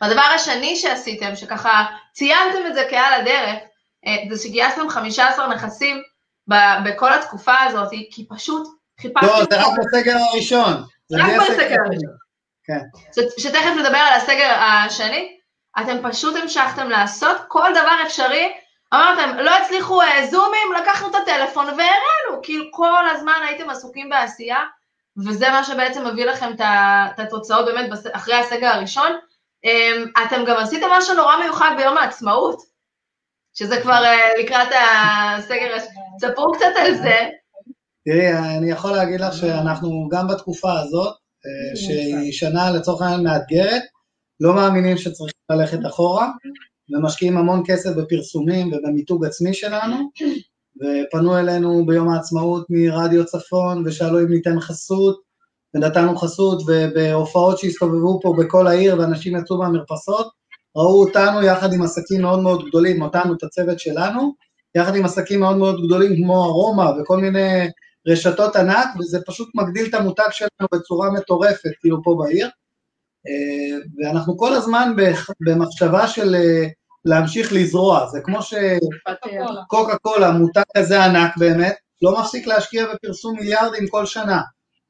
והדבר השני שעשיתם, שככה ציינתם את זה כעל הדרך, אה, זה שגייסתם 15 נכסים ב- בכל התקופה הזאת, כי פשוט חיפשתם... לא, זה רק בסגר הראשון. רק בסגר הראשון. כן. שתכף נדבר על הסגר השני, אתם פשוט המשכתם לעשות כל דבר אפשרי, אמרתם, לא הצליחו uh, זומים, לקחנו את הטלפון והראינו, כאילו כל הזמן הייתם עסוקים בעשייה, וזה מה שבעצם מביא לכם את התוצאות באמת אחרי הסגר הראשון. Um, אתם גם עשיתם משהו נורא מיוחד ביום העצמאות, שזה כבר uh, לקראת הסגר, ספרו קצת על זה. תראי, אני יכול להגיד לך שאנחנו גם בתקופה הזאת, שהיא שנה לצורך העניין מאתגרת, לא מאמינים שצריכים ללכת אחורה, ומשקיעים המון כסף בפרסומים ובמיתוג עצמי שלנו, ופנו אלינו ביום העצמאות מרדיו צפון, ושאלו אם ניתן חסות, ונתנו חסות, ובהופעות שהסתובבו פה בכל העיר, ואנשים יצאו מהמרפסות, ראו אותנו יחד עם עסקים מאוד מאוד גדולים, אותנו, את הצוות שלנו, יחד עם עסקים מאוד מאוד גדולים כמו ארומה וכל מיני רשתות ענק, וזה פשוט מגדיל את המותג שלנו בצורה מטורפת, כאילו פה בעיר. ואנחנו כל הזמן במחשבה של אה, להמשיך לזרוע, זה כמו שקוקה קולה, מותג כזה ענק באמת, לא מפסיק להשקיע בפרסום מיליארדים כל שנה,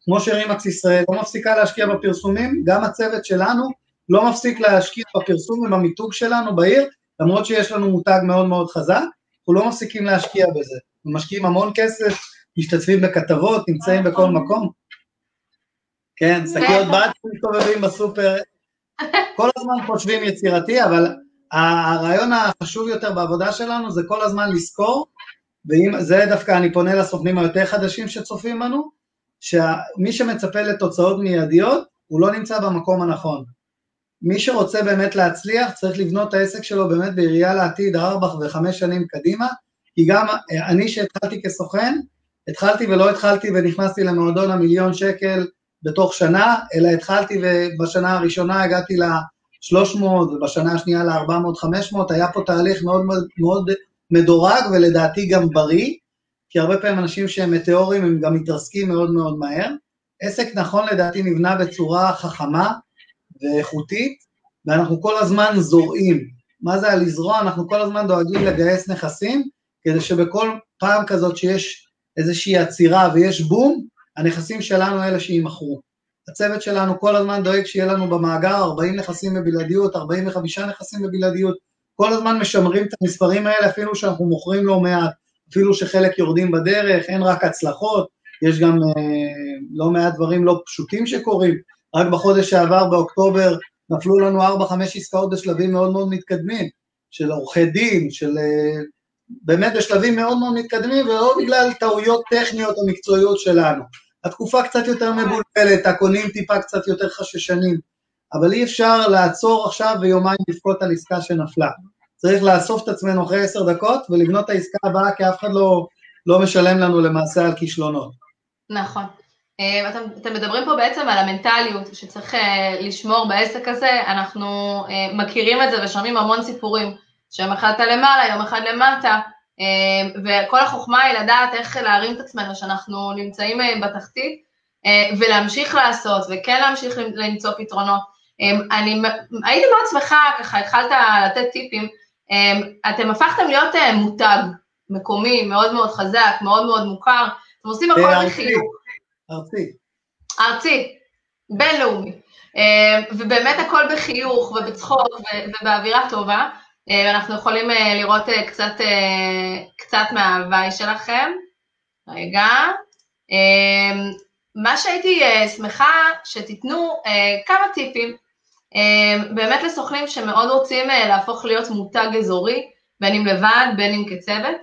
כמו שרימקס ישראל לא מפסיקה להשקיע בפרסומים, גם הצוות שלנו לא מפסיק להשקיע בפרסום ובמיתוג שלנו בעיר, למרות שיש לנו מותג מאוד מאוד חזק, אנחנו לא מפסיקים להשקיע בזה. משקיעים המון כסף, משתתפים בכתבות, נמצאים בכל מקום. כן, שקיות בד מסתובבים בסופר, כל הזמן חושבים יצירתי, אבל הרעיון החשוב יותר בעבודה שלנו זה כל הזמן לזכור, וזה דווקא אני פונה לסוכנים היותר חדשים שצופים בנו, שמי שמצפה לתוצאות מיידיות, הוא לא נמצא במקום הנכון. מי שרוצה באמת להצליח, צריך לבנות את העסק שלו באמת בראייה לעתיד ארבע וחמש שנים קדימה, כי גם אני שהתחלתי כסוכן, התחלתי ולא התחלתי ונכנסתי למועדון המיליון שקל בתוך שנה, אלא התחלתי ובשנה הראשונה הגעתי ל-300 ובשנה השנייה ל-400-500, היה פה תהליך מאוד מאוד מדורג ולדעתי גם בריא, כי הרבה פעמים אנשים שהם מטאורים הם גם מתרסקים מאוד מאוד מהר. עסק נכון לדעתי נבנה בצורה חכמה ואיכותית, ואנחנו כל הזמן זורעים. מה זה הלזרוע? אנחנו כל הזמן דואגים לגייס נכסים, כדי שבכל פעם כזאת שיש איזושהי עצירה ויש בום, הנכסים שלנו אלה שיימכרו. הצוות שלנו כל הזמן דואג שיהיה לנו במאגר 40 נכסים בבלעדיות, 45 נכסים בבלעדיות, כל הזמן משמרים את המספרים האלה אפילו שאנחנו מוכרים לא מעט, אפילו שחלק יורדים בדרך, אין רק הצלחות, יש גם אה, לא מעט דברים לא פשוטים שקורים, רק בחודש שעבר באוקטובר נפלו לנו 4-5 עסקאות בשלבים מאוד מאוד מתקדמים, של עורכי דין, של אה, באמת בשלבים מאוד מאוד מתקדמים, ולא בגלל טעויות טכניות או מקצועיות שלנו. התקופה קצת יותר מבולבלת, הקונים טיפה קצת יותר חששנים, אבל אי אפשר לעצור עכשיו ויומיים לבכות על עסקה שנפלה. צריך לאסוף את עצמנו אחרי עשר דקות ולבנות את העסקה הבאה, כי אף אחד לא, לא משלם לנו למעשה על כישלונות. נכון. אה, אתם, אתם מדברים פה בעצם על המנטליות שצריך אה, לשמור בעסק הזה, אנחנו אה, מכירים את זה ושומעים המון סיפורים, שיום אחד אתה למעלה, יום אחד למטה, וכל החוכמה היא לדעת איך להרים את עצמנו שאנחנו נמצאים בתחתית, ולהמשיך לעשות, וכן להמשיך למצוא פתרונות. אני הייתי מאוד שמחה, ככה התחלת לתת טיפים, אתם הפכתם להיות מותג מקומי מאוד מאוד חזק, מאוד מאוד מוכר, אתם עושים הכל בחיוך. ארצי. ארצי, בינלאומי. אה, ובאמת הכל בחיוך ובצחוק ובאווירה טובה. אה, אנחנו יכולים אה, לראות קצת, קצת מההוואי שלכם. רגע. מה שהייתי שמחה שתיתנו כמה טיפים, באמת לסוכנים שמאוד רוצים להפוך להיות מותג אזורי, בין אם לבד, בין אם כצוות.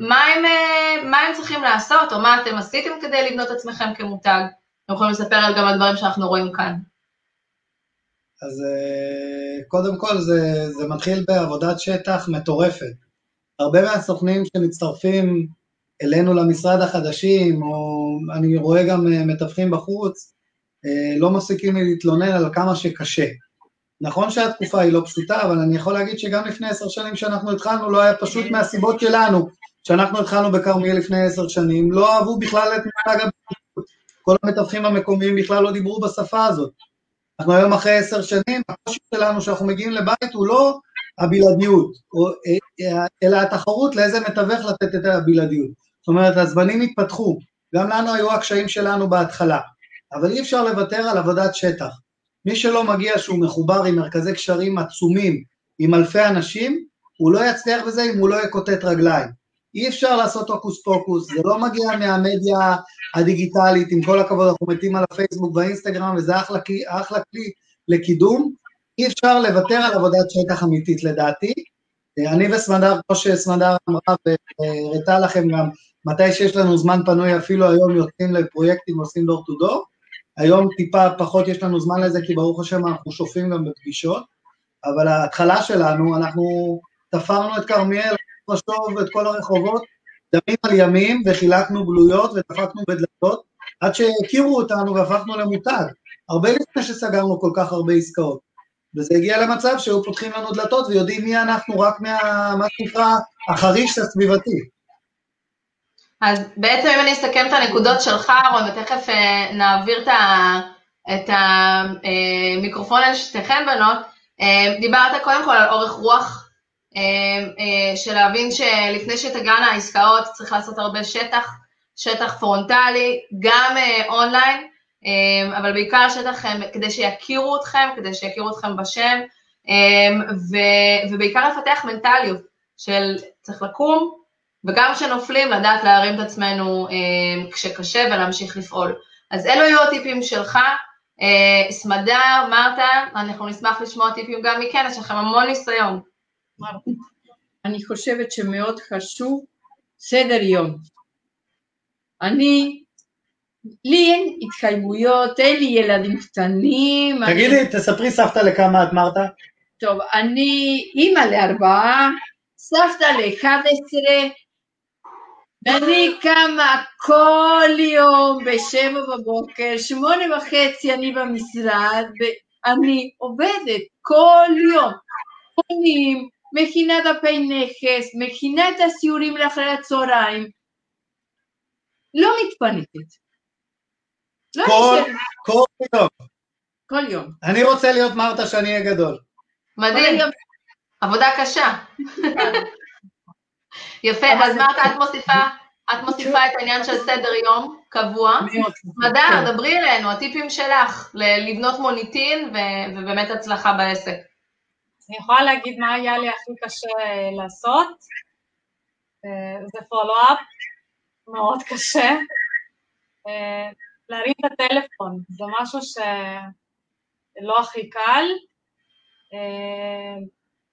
מה הם, אה, מה הם צריכים לעשות, או מה אתם עשיתם כדי לבנות עצמכם כמותג? אתם יכולים לספר גם על דברים שאנחנו רואים כאן. אז אה, קודם כל זה, זה מתחיל בעבודת שטח מטורפת. הרבה מהסוכנים שמצטרפים אלינו למשרד החדשים, או אני רואה גם אה, מתווכים בחוץ, לא מפסיקים להתלונן על כמה שקשה. נכון שהתקופה היא לא פשוטה, אבל אני יכול להגיד שגם לפני עשר שנים שאנחנו התחלנו, לא היה פשוט מהסיבות שלנו, שאנחנו התחלנו בכרמיאל לפני עשר שנים, לא אהבו בכלל את מותג הבטיחות. כל המתווכים המקומיים בכלל לא דיברו בשפה הזאת. אנחנו היום אחרי עשר שנים, הקושי שלנו שאנחנו מגיעים לבית הוא לא הבלעדיות, אלא התחרות לאיזה מתווך לתת את הבלעדיות. זאת אומרת, הזמנים התפתחו, גם לנו היו הקשיים שלנו בהתחלה, אבל אי אפשר לוותר על עבודת שטח. מי שלא מגיע שהוא מחובר עם מרכזי קשרים עצומים עם אלפי אנשים, הוא לא יצליח בזה אם הוא לא יקוטט רגליים. אי אפשר לעשות הוקוס פוקוס, זה לא מגיע מהמדיה הדיגיטלית, עם כל הכבוד אנחנו מתים על הפייסבוק והאינסטגרם וזה אחלה, אחלה כלי לקידום, אי אפשר לוותר על עבודת שטח אמיתית לדעתי. אני וסמדר, כמו שסמדר אמרה והראתה לכם גם, מתי שיש לנו זמן פנוי אפילו היום יוצאים לפרויקטים עושים דור טו דור, היום טיפה פחות יש לנו זמן לזה, כי ברוך השם אנחנו שופים גם בפגישות, אבל ההתחלה שלנו, אנחנו תפרנו את כרמיאל, משוב את כל הרחובות, דמים על ימים, וחילקנו גלויות ודפקנו בדלתות, עד שהכירו אותנו והפכנו למותג, הרבה לפני שסגרנו כל כך הרבה עסקאות. וזה הגיע למצב שהיו פותחים לנו דלתות ויודעים מי אנחנו רק מה, מה שנקרא, החריש הסביבתי. אז בעצם אם אני אסכם את הנקודות שלך, רון, ותכף אה, נעביר את המיקרופון אל שתיכן בנות, אה, דיברת קודם כל על אורך רוח, אה, של להבין שלפני שתגענה העסקאות צריך לעשות הרבה שטח, שטח פרונטלי, גם אונליין, אבל בעיקר השטח כדי שיכירו אתכם, כדי שיכירו אתכם בשם, ובעיקר לפתח מנטליות של צריך לקום, וגם כשנופלים לדעת להרים את עצמנו כשקשה ולהמשיך לפעול. אז אלו יהיו הטיפים שלך. סמדר, מרתה, אנחנו נשמח לשמוע טיפים גם מכן, יש לכם המון ניסיון. אני חושבת שמאוד חשוב סדר יום. אני, לי אין התחייבויות, אין לי ילדים קטנים. תגידי, אני... תספרי סבתא לכמה את מרתה? טוב, אני אימא לארבעה, סבתא לאחד עשרה, ואני קמה כל יום בשבע בבוקר, שמונה וחצי אני במשרד, ואני עובדת כל יום. קונים, מכינה דפי נכס, מכינה את הסיורים לאחרי הצהריים. לא מתפנקת. לא כל, כל יום. כל יום. אני רוצה להיות מרתה שאני אהיה גדול. מדהים. עבודה קשה. יפה, אז מרתה, את מוסיפה, את מוסיפה את העניין של סדר יום קבוע. מדר, כן. דברי אלינו, הטיפים שלך לבנות מוניטין ובאמת הצלחה בעסק. אני יכולה להגיד מה היה לי הכי קשה לעשות, זה פולו-אפ, מאוד קשה. להרים את הטלפון, זה משהו שלא הכי קל,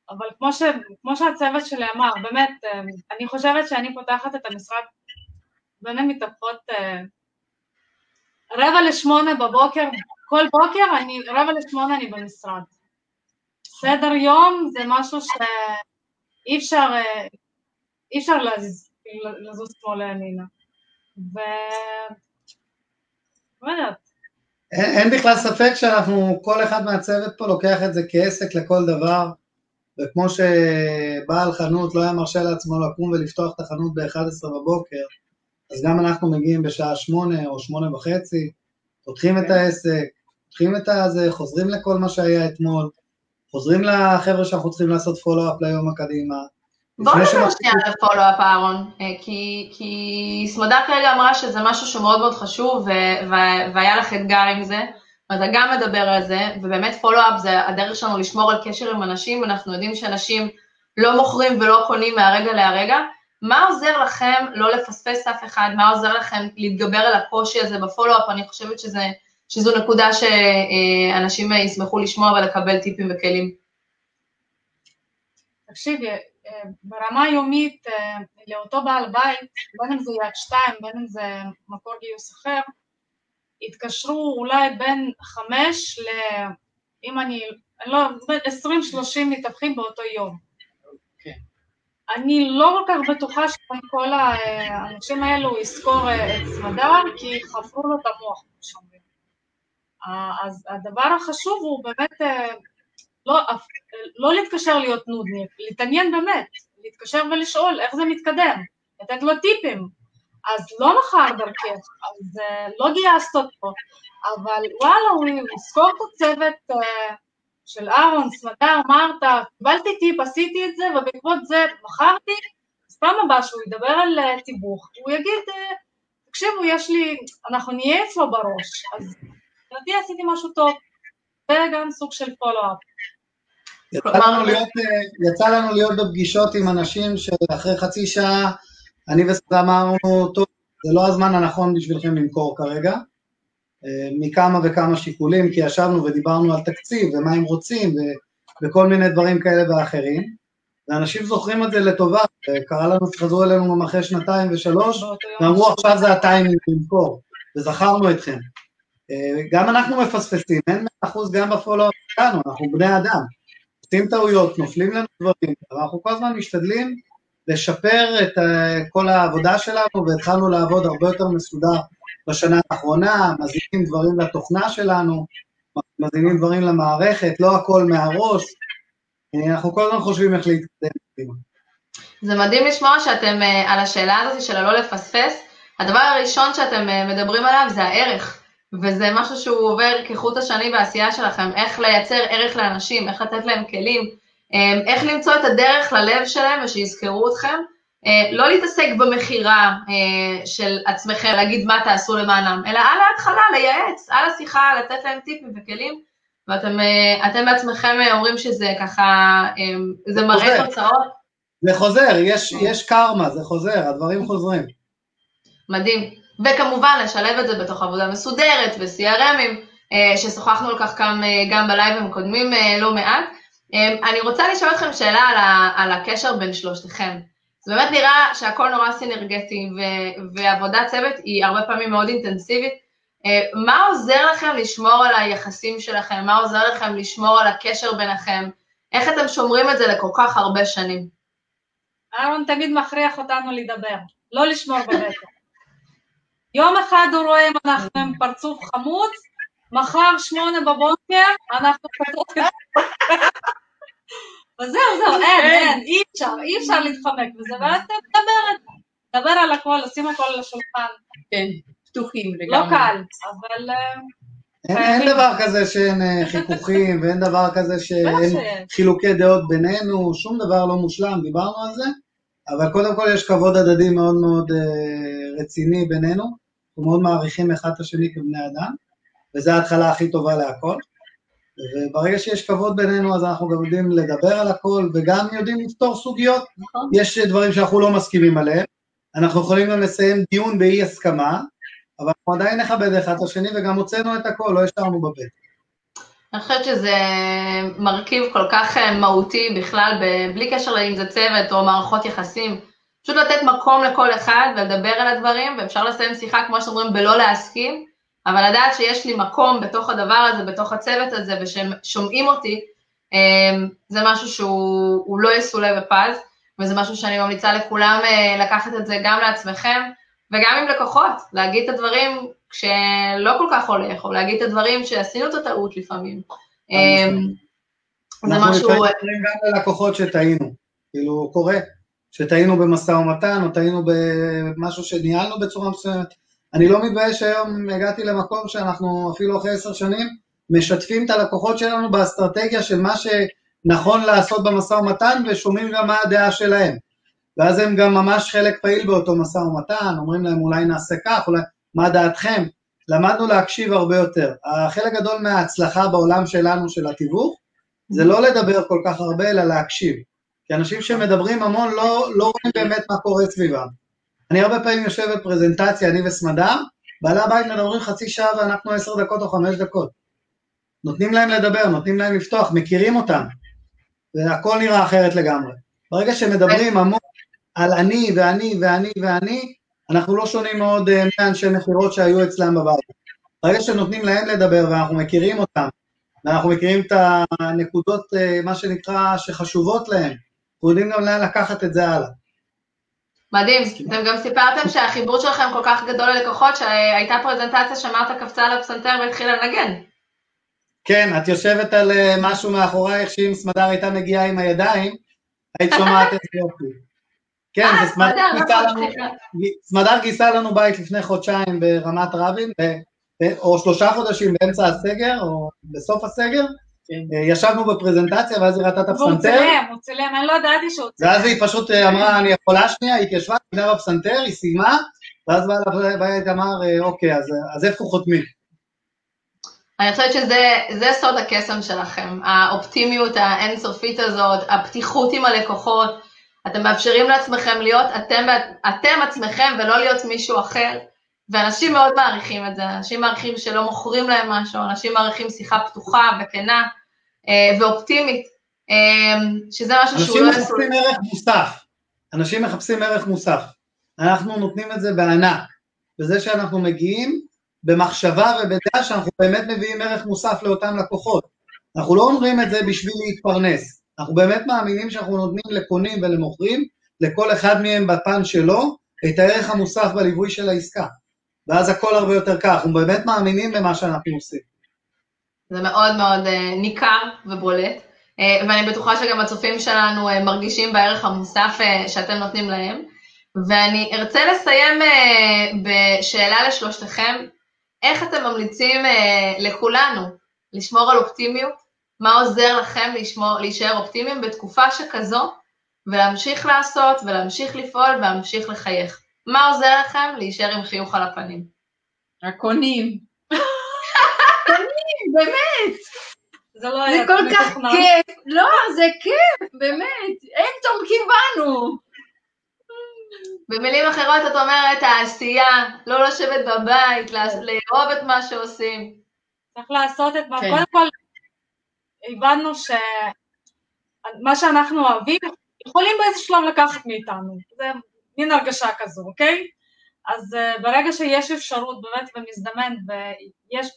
אבל כמו, ש, כמו שהצוות שלי אמר, באמת, אני חושבת שאני פותחת את המשרד בין המתאפות רבע לשמונה בבוקר, כל בוקר, אני, רבע לשמונה אני במשרד. סדר יום זה משהו שאי אפשר, אי אפשר לזוז, לזוז כמו לימינה. ו... לא יודעת. אין, אין בכלל ספק שאנחנו, כל אחד מהצוות פה לוקח את זה כעסק לכל דבר, וכמו שבעל חנות לא היה מרשה לעצמו לקום ולפתוח את החנות ב-11 בבוקר, אז גם אנחנו מגיעים בשעה שמונה או שמונה וחצי, פותחים את כן. העסק, פותחים את הזה, חוזרים לכל מה שהיה אתמול, חוזרים לחבר'ה שאנחנו צריכים לעשות פולו-אפ ליום הקדימה. בואו נדבר שנייה על הפולו-אפ, אהרון, אה, כי, כי סמדר כרגע אמרה שזה משהו שהוא מאוד חשוב, והיה לך אתגר עם זה, ואתה גם מדבר על זה, ובאמת פולו-אפ זה הדרך שלנו לשמור על קשר עם אנשים, אנחנו יודעים שאנשים לא מוכרים ולא קונים מהרגע להרגע. מה עוזר לכם לא לפספס אף אחד? מה עוזר לכם להתגבר על הקושי הזה בפולו-אפ? אני חושבת שזה, שזו נקודה שאנשים ישמחו לשמוע ולקבל טיפים וכלים. תקשיבי, ברמה היומית לאותו בעל בית, בין אם זה יד שתיים, בין אם זה מקור גיוס אחר, התקשרו אולי בין חמש ל... אם אני... לא... עשרים שלושים מתווכים באותו יום. כן. אני לא כל כך בטוחה שכל האנשים האלו יזכור את סמדר, כי חפרו לו את המוח. אז הדבר החשוב הוא באמת לא, לא להתקשר להיות נודניק, להתעניין באמת, להתקשר ולשאול איך זה מתקדם, לתת לו טיפים, אז לא מחר דרכך, אז uh, לא גייסת אותו, אבל וואלה, הוא יזכור את הצוות uh, של אהרון, סמדר, מרתה, קיבלתי טיפ, עשיתי את זה, ובעקבות זה מכרתי, אז פעם הבאה שהוא ידבר על תיווך, הוא יגיד, תקשיבו, יש לי, אנחנו נהיה אצלו בראש, אז לדעתי עשיתי משהו טוב, וגם סוג של פולו-אפ. יצא לנו, להיות, יצא לנו להיות בפגישות עם אנשים שאחרי חצי שעה אני וסטה אמרנו, טוב, זה לא הזמן הנכון בשבילכם למכור כרגע, אה, מכמה וכמה שיקולים, כי ישבנו ודיברנו על תקציב ומה הם רוצים ו- וכל מיני דברים כאלה ואחרים, ואנשים זוכרים את זה לטובה, קרה לנו שחזרו אלינו גם אחרי שנתיים ושלוש, ואמרו עכשיו זה הטיימינג למכור, וזכרנו אתכם. אה, גם אנחנו מפספסים, אין מאה אחוז גם בפולו שלנו, אנחנו בני אדם. עושים טעויות, נופלים לנו דברים, אבל אנחנו כל הזמן משתדלים לשפר את כל העבודה שלנו, והתחלנו לעבוד הרבה יותר מסודר בשנה האחרונה, מזינים דברים לתוכנה שלנו, מזינים דברים למערכת, לא הכל מהראש, אנחנו כל הזמן חושבים איך להתקדם. זה מדהים לשמוע שאתם, אה, על השאלה הזאת של הלא לפספס, הדבר הראשון שאתם אה, מדברים עליו זה הערך, וזה משהו שהוא עובר כחוט השני בעשייה שלכם, איך לייצר ערך לאנשים, איך לתת להם כלים, אמ, איך למצוא את הדרך ללב שלהם ושיזכרו אתכם, אה, לא להתעסק במכירה אה, של עצמכם, להגיד מה תעשו למענם, אלא על ההתחלה לייעץ, על השיחה, לתת להם טיפים וכלים, ואתם אה, בעצמכם אומרים שזה ככה, זה מראה תוצאות. זה חוזר, יש, יש קרמה, זה חוזר, הדברים חוזרים. מדהים. וכמובן, לשלב את זה בתוך עבודה מסודרת ו-CRMים, אה, ששוחחנו על כך גם, אה, גם בלייבים הקודמים אה, לא מעט. אני רוצה לשאול אתכם שאלה על, ה, על הקשר בין שלושתכם. זה באמת נראה שהכל נורא סינרגטי, ו, ועבודת צוות היא הרבה פעמים מאוד אינטנסיבית. מה עוזר לכם לשמור על היחסים שלכם? מה עוזר לכם לשמור על הקשר ביניכם? איך אתם שומרים את זה לכל כך הרבה שנים? אהרון תמיד מכריח אותנו לדבר, לא לשמור בבטן. יום אחד הוא רואה אם אנחנו עם פרצוף חמוץ, מחר שמונה בבוקר אנחנו כתוב וזהו, זהו, אין, כן. אין, אי אפשר, אי אפשר להתחמק בזה, ואז מדברת, דבר על הכל, לשים הכל על השולחן. כן, פתוחים לגמרי. לא קל, אבל... אה, אין, אין דבר כזה שאין אה, חיכוכים, ואין דבר כזה שאין חילוקי דעות בינינו, שום דבר לא מושלם, דיברנו על זה, אבל קודם כל יש כבוד הדדי מאוד מאוד אה, רציני בינינו, אנחנו מאוד מעריכים אחד את השני כבני אדם, וזו ההתחלה הכי טובה להכל. וברגע שיש כבוד בינינו אז אנחנו גם יודעים לדבר על הכל וגם יודעים לפתור סוגיות. נכון. יש דברים שאנחנו לא מסכימים עליהם, אנחנו יכולים גם לסיים דיון באי הסכמה, אבל אנחנו עדיין נכבד אחד את השני וגם הוצאנו את הכל, לא השארנו בבית. אני חושבת שזה מרכיב כל כך אה, מהותי בכלל, בלי קשר לאם זה צוות או מערכות יחסים, פשוט לתת מקום לכל אחד ולדבר על הדברים, ואפשר לסיים שיחה, כמו שאומרים, בלא להסכים, אבל לדעת שיש לי מקום בתוך הדבר הזה, בתוך הצוות הזה, ושהם שומעים אותי, אמ, זה משהו שהוא לא יסולא בפז, וזה משהו שאני ממליצה לכולם אה, לקחת את זה גם לעצמכם, וגם עם לקוחות, להגיד את הדברים כשלא כל כך הולך, או להגיד את הדברים שעשינו את הטעות לפעמים. אמ, זה משהו... אנחנו לפעמים גם ללקוחות שטעינו, כאילו קורה, שטעינו במשא ומתן, או טעינו במשהו שניהלנו בצורה מסוימת. אני לא מתבייש שהיום הגעתי למקום שאנחנו אפילו אחרי עשר שנים משתפים את הלקוחות שלנו באסטרטגיה של מה שנכון לעשות במשא ומתן ושומעים גם מה הדעה שלהם. ואז הם גם ממש חלק פעיל באותו משא ומתן, אומרים להם אולי נעשה כך, אולי מה דעתכם? למדנו להקשיב הרבה יותר. החלק גדול מההצלחה בעולם שלנו, של התיווך, זה לא לדבר כל כך הרבה, אלא להקשיב. כי אנשים שמדברים המון לא, לא רואים באמת מה קורה סביבם. אני הרבה פעמים יושב בפרזנטציה, אני וסמדר, בעלי הבית מדברים חצי שעה ואנחנו עשר דקות או חמש דקות. נותנים להם לדבר, נותנים להם לפתוח, מכירים אותם, והכל נראה אחרת לגמרי. ברגע שמדברים המון על אני ואני ואני ואני, אנחנו לא שונים מאוד אה, מאנשי מכירות שהיו אצלם בבית. ברגע שנותנים להם לדבר ואנחנו מכירים אותם, ואנחנו מכירים את הנקודות, אה, מה שנקרא, שחשובות להם, אנחנו יודעים גם לאן לקחת את זה הלאה. מדהים, אתם גם סיפרתם שהחיבור שלכם כל כך גדול ללקוחות, שהייתה פרזנטציה שמרת קפצה על הפסנתר והתחילה לנגן. כן, את יושבת על אה, משהו מאחורייך שאם סמדר הייתה מגיעה עם הידיים, היית שומעת את זה יופי. כן, אה, זה סמדר גייסה לנו בית לפני חודשיים ברמת רבין, או שלושה חודשים באמצע הסגר, או בסוף הסגר, כן. ישבנו בפרזנטציה ואז היא ראתה את הפסנתר. והוא צילם, הוא צילם, אני לא ידעתי שהוא צילם. ואז היא פשוט אה, אמרה, אני יכולה שנייה, היא התיישבה, היא בפסנתר, היא סיימה, ואז בית אמר, אה, אוקיי, אז איפה חותמים? אני חושבת שזה סוד הקסם שלכם, האופטימיות האינסופית הזאת, הפתיחות עם הלקוחות, אתם מאפשרים לעצמכם להיות אתם, אתם עצמכם ולא להיות מישהו אחר, ואנשים מאוד מעריכים את זה, אנשים מעריכים שלא מוכרים להם משהו, אנשים מעריכים שיחה פתוחה וכנה אה, ואופטימית, אה, שזה משהו שהוא לא... אנשים מחפשים ערך מוסף, אנשים מחפשים ערך מוסף, אנחנו נותנים את זה בענק, בזה שאנחנו מגיעים במחשבה ובדעה שאנחנו באמת מביאים ערך מוסף לאותם לקוחות. אנחנו לא אומרים את זה בשביל להתפרנס, אנחנו באמת מאמינים שאנחנו נותנים לקונים ולמוכרים, לכל אחד מהם בפן שלו, את הערך המוסף בליווי של העסקה. ואז הכל הרבה יותר כך, אנחנו באמת מאמינים במה שאנחנו עושים. זה מאוד מאוד uh, ניכר ובולט, uh, ואני בטוחה שגם הצופים שלנו uh, מרגישים בערך המוסף שאתם נותנים להם. ואני ארצה לסיים בשאלה לשלושתכם, איך אתם ממליצים לכולנו לשמור על אופטימיות? מה עוזר לכם לשמור, להישאר אופטימיים בתקופה שכזו, ולהמשיך לעשות, ולהמשיך לפעול, ולהמשיך לחייך. מה עוזר לכם להישאר עם חיוך על הפנים? הקונים. קונים, באמת. זה לא זה היה כל כך. כיף. לא, זה כיף, באמת. הם תומכים בנו. במילים אחרות את אומרת, העשייה, לא לשבת בבית, לה- לאהוב את מה שעושים. צריך לעשות את מה, כן. קודם כל הבנו שמה שאנחנו אוהבים יכולים באיזה שלב לקחת מאיתנו, זה מין הרגשה כזו, אוקיי? אז uh, ברגע שיש אפשרות באמת ומזדמן ויש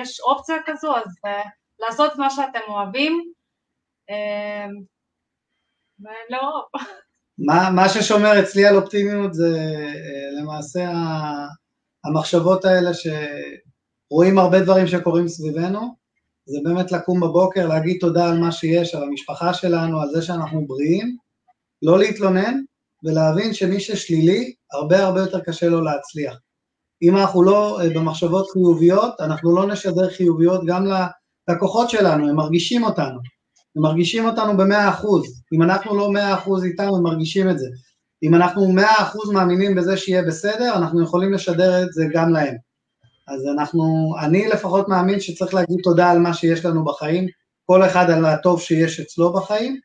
יש אופציה כזו, אז uh, לעשות מה שאתם אוהבים, uh, ולאהוב. מה, מה ששומר אצלי על אופטימיות זה אה, למעשה המחשבות האלה שרואים הרבה דברים שקורים סביבנו, זה באמת לקום בבוקר, להגיד תודה על מה שיש, על המשפחה שלנו, על זה שאנחנו בריאים, לא להתלונן ולהבין שמי ששלילי, הרבה הרבה יותר קשה לו להצליח. אם אנחנו לא אה, במחשבות חיוביות, אנחנו לא נשדר חיוביות גם ללקוחות שלנו, הם מרגישים אותנו. הם מרגישים אותנו במאה אחוז. אם אנחנו לא מאה אחוז איתם, הם מרגישים את זה. אם אנחנו מאה אחוז מאמינים בזה שיהיה בסדר, אנחנו יכולים לשדר את זה גם להם. אז אנחנו, אני לפחות מאמין שצריך להגיד תודה על מה שיש לנו בחיים, כל אחד על הטוב שיש אצלו בחיים,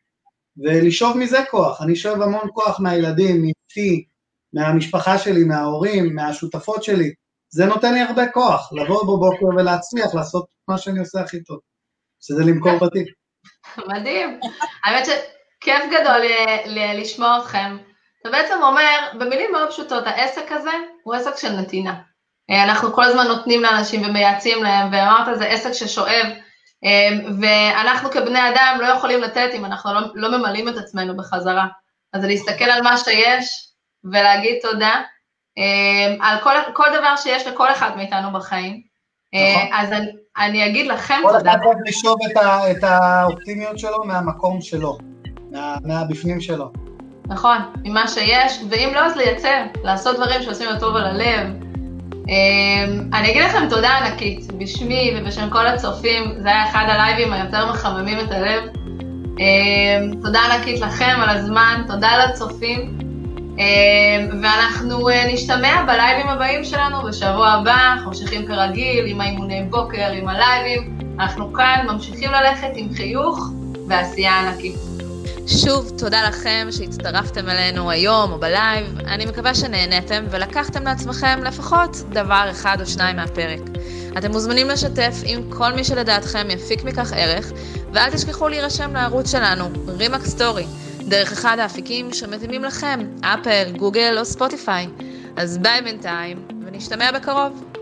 ולשאוב מזה כוח. אני שואב המון כוח מהילדים, מאשתי, מהמשפחה שלי, מההורים, מהשותפות שלי. זה נותן לי הרבה כוח, לבוא בבוקר ולהצליח לעשות מה שאני עושה הכי טוב, שזה למכור בתים. מדהים. האמת שכיף גדול לשמוע אתכם. אתה בעצם אומר, במילים מאוד פשוטות, העסק הזה הוא עסק של נתינה. אה, אנחנו כל הזמן נותנים לאנשים ומייעצים להם, ואמרת, זה עסק ששואב, אה, ואנחנו כבני אדם לא יכולים לתת אם אנחנו לא, לא ממלאים את עצמנו בחזרה. אז להסתכל על מה שיש ולהגיד תודה אה, על כל, כל דבר שיש לכל אחד מאיתנו בחיים. אה, נכון. אז אני, אני אגיד לכם כל תודה. אחד צריך לשאוב את, ה, את האופטימיות שלו מהמקום שלו, מה, מהבפנים שלו. נכון, ממה שיש, ואם לא, אז לייצר, לעשות דברים שעושים יותר טוב על הלב. אמ, אני אגיד לכם תודה ענקית, בשמי ובשם כל הצופים, זה היה אחד הלייבים היותר מחממים את הלב. אמ, תודה ענקית לכם על הזמן, תודה לצופים, ואנחנו אה, נשתמע בלייבים הבאים שלנו בשבוע הבא, אנחנו ממשיכים כרגיל עם האימוני בוקר, עם הלייבים, אנחנו כאן ממשיכים ללכת עם חיוך ועשייה ענקית. שוב, תודה לכם שהצטרפתם אלינו היום או ב live. אני מקווה שנהניתם ולקחתם לעצמכם לפחות דבר אחד או שניים מהפרק. אתם מוזמנים לשתף עם כל מי שלדעתכם יפיק מכך ערך, ואל תשכחו להירשם לערוץ שלנו, רימקס Story, דרך אחד האפיקים שמתאימים לכם, אפל, גוגל או ספוטיפיי. אז ביי בינתיים, ונשתמע בקרוב.